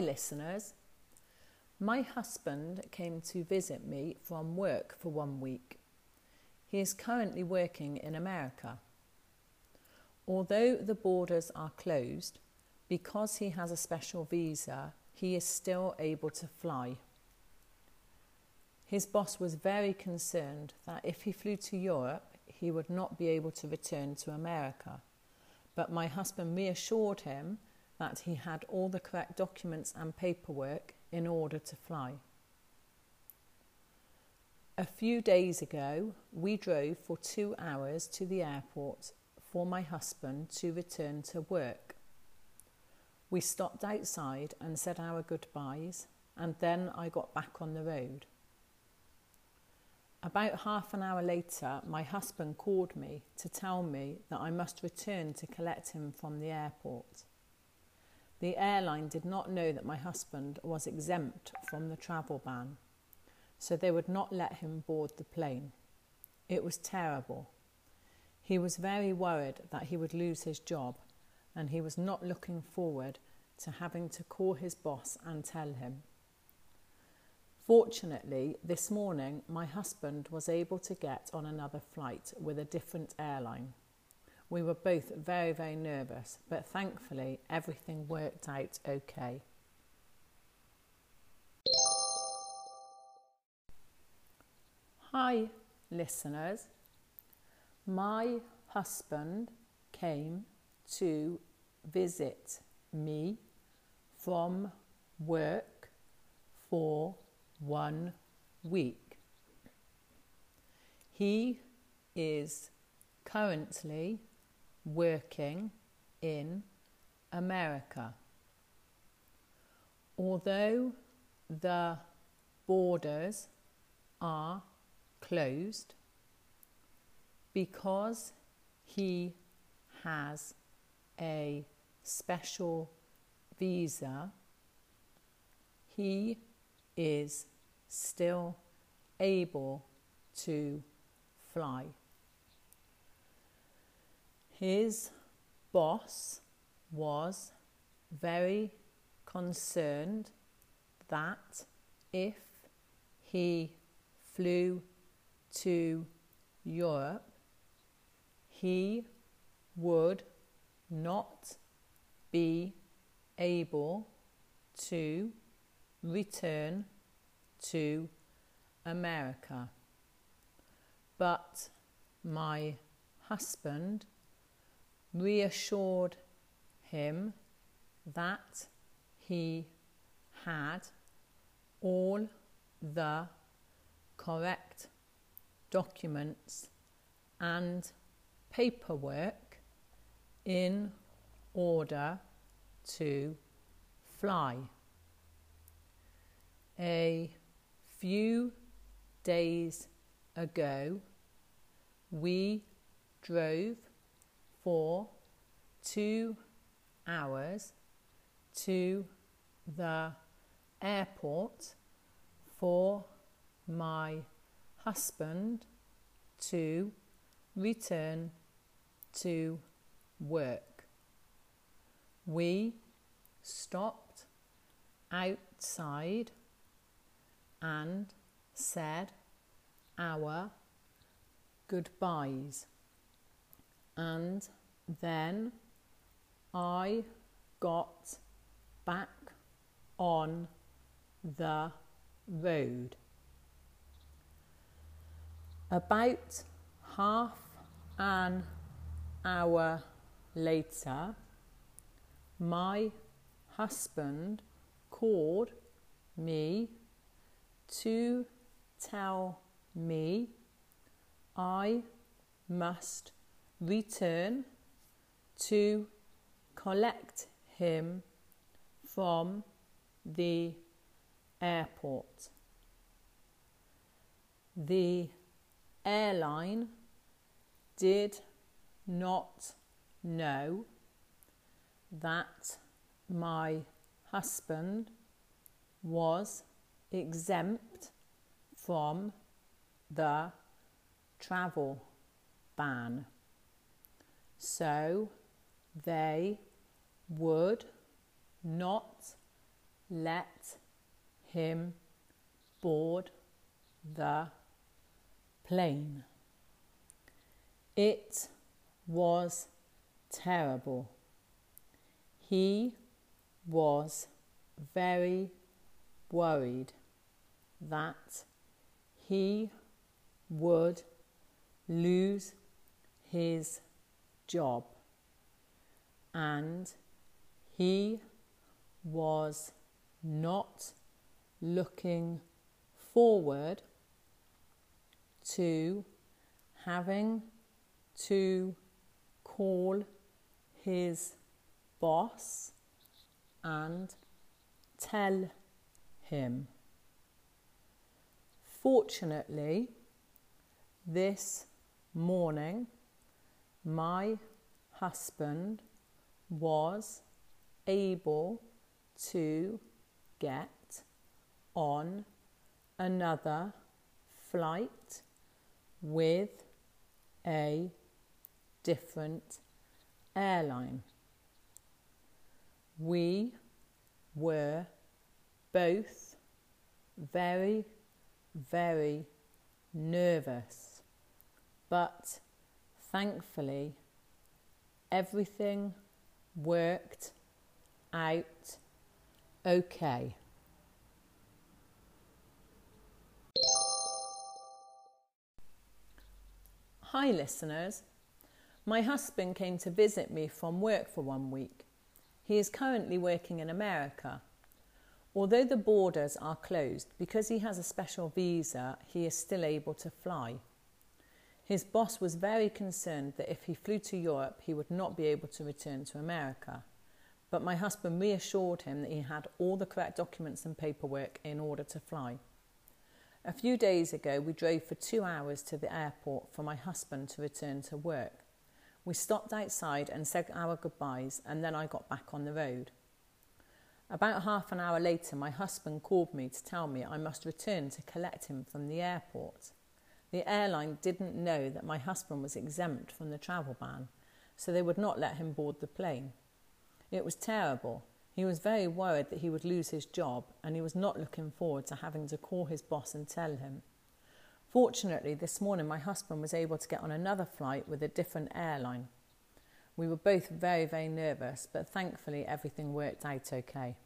Listeners. My husband came to visit me from work for one week. He is currently working in America. Although the borders are closed, because he has a special visa, he is still able to fly. His boss was very concerned that if he flew to Europe, he would not be able to return to America. But my husband reassured him that he had all the correct documents and paperwork in order to fly. A few days ago, we drove for two hours to the airport for my husband to return to work. We stopped outside and said our goodbyes, and then I got back on the road. About half an hour later, my husband called me to tell me that I must return to collect him from the airport. The airline did not know that my husband was exempt from the travel ban, so they would not let him board the plane. It was terrible. He was very worried that he would lose his job, and he was not looking forward to having to call his boss and tell him. Fortunately, this morning my husband was able to get on another flight with a different airline. We were both very, very nervous, but thankfully everything worked out okay. Hi, listeners. My husband came to visit me from work for one week. He is currently working in America. Although the borders are closed, because he has a special visa, he is still able to fly. His boss was very concerned that if he flew to Europe, he would not be able to return to America. But my husband reassured him that he had all the correct documents and paperwork in order to fly. A few days ago, we drove for two hours to the airport for my husband to return to work. We stopped outside and said our goodbyes. And then I got back on the road. About half an hour later, my husband called me to tell me I must return to collect him from the airport. The airline did not know that my husband was exempt from the travel ban. So they would not let him board the plane. It was terrible. He was very worried that he would lose his job and he was not looking forward to having to call his boss and tell him. Fortunately, this morning, my husband was able to get on another flight with a different airline. We were both very, very nervous, but thankfully everything worked out okay. Hi, listeners. My husband came to visit me from work for one week. He is currently working in America. Although the borders are closed, because he has a special visa, he is still able to fly. His boss was very concerned that if he flew to Europe, he would not be able to return to America. But my husband reassured him that he had all the correct documents and paperwork in order to fly. A few days ago, we drove for two hours to the airport for my husband to return to work. We stopped outside and said our goodbyes, and then I got back on the road. About half an hour later, my husband called me to tell me I must return to collect him from the airport. The airline didn't know that my husband was exempt from the travel ban, so they would not let him board the plane. It was terrible, he was very worried that he would lose his job and he was not looking forward to having to call his boss and tell him. Fortunately, this morning my husband was able to get on another flight with a different airline. We were both very, very nervous, but thankfully everything worked out okay.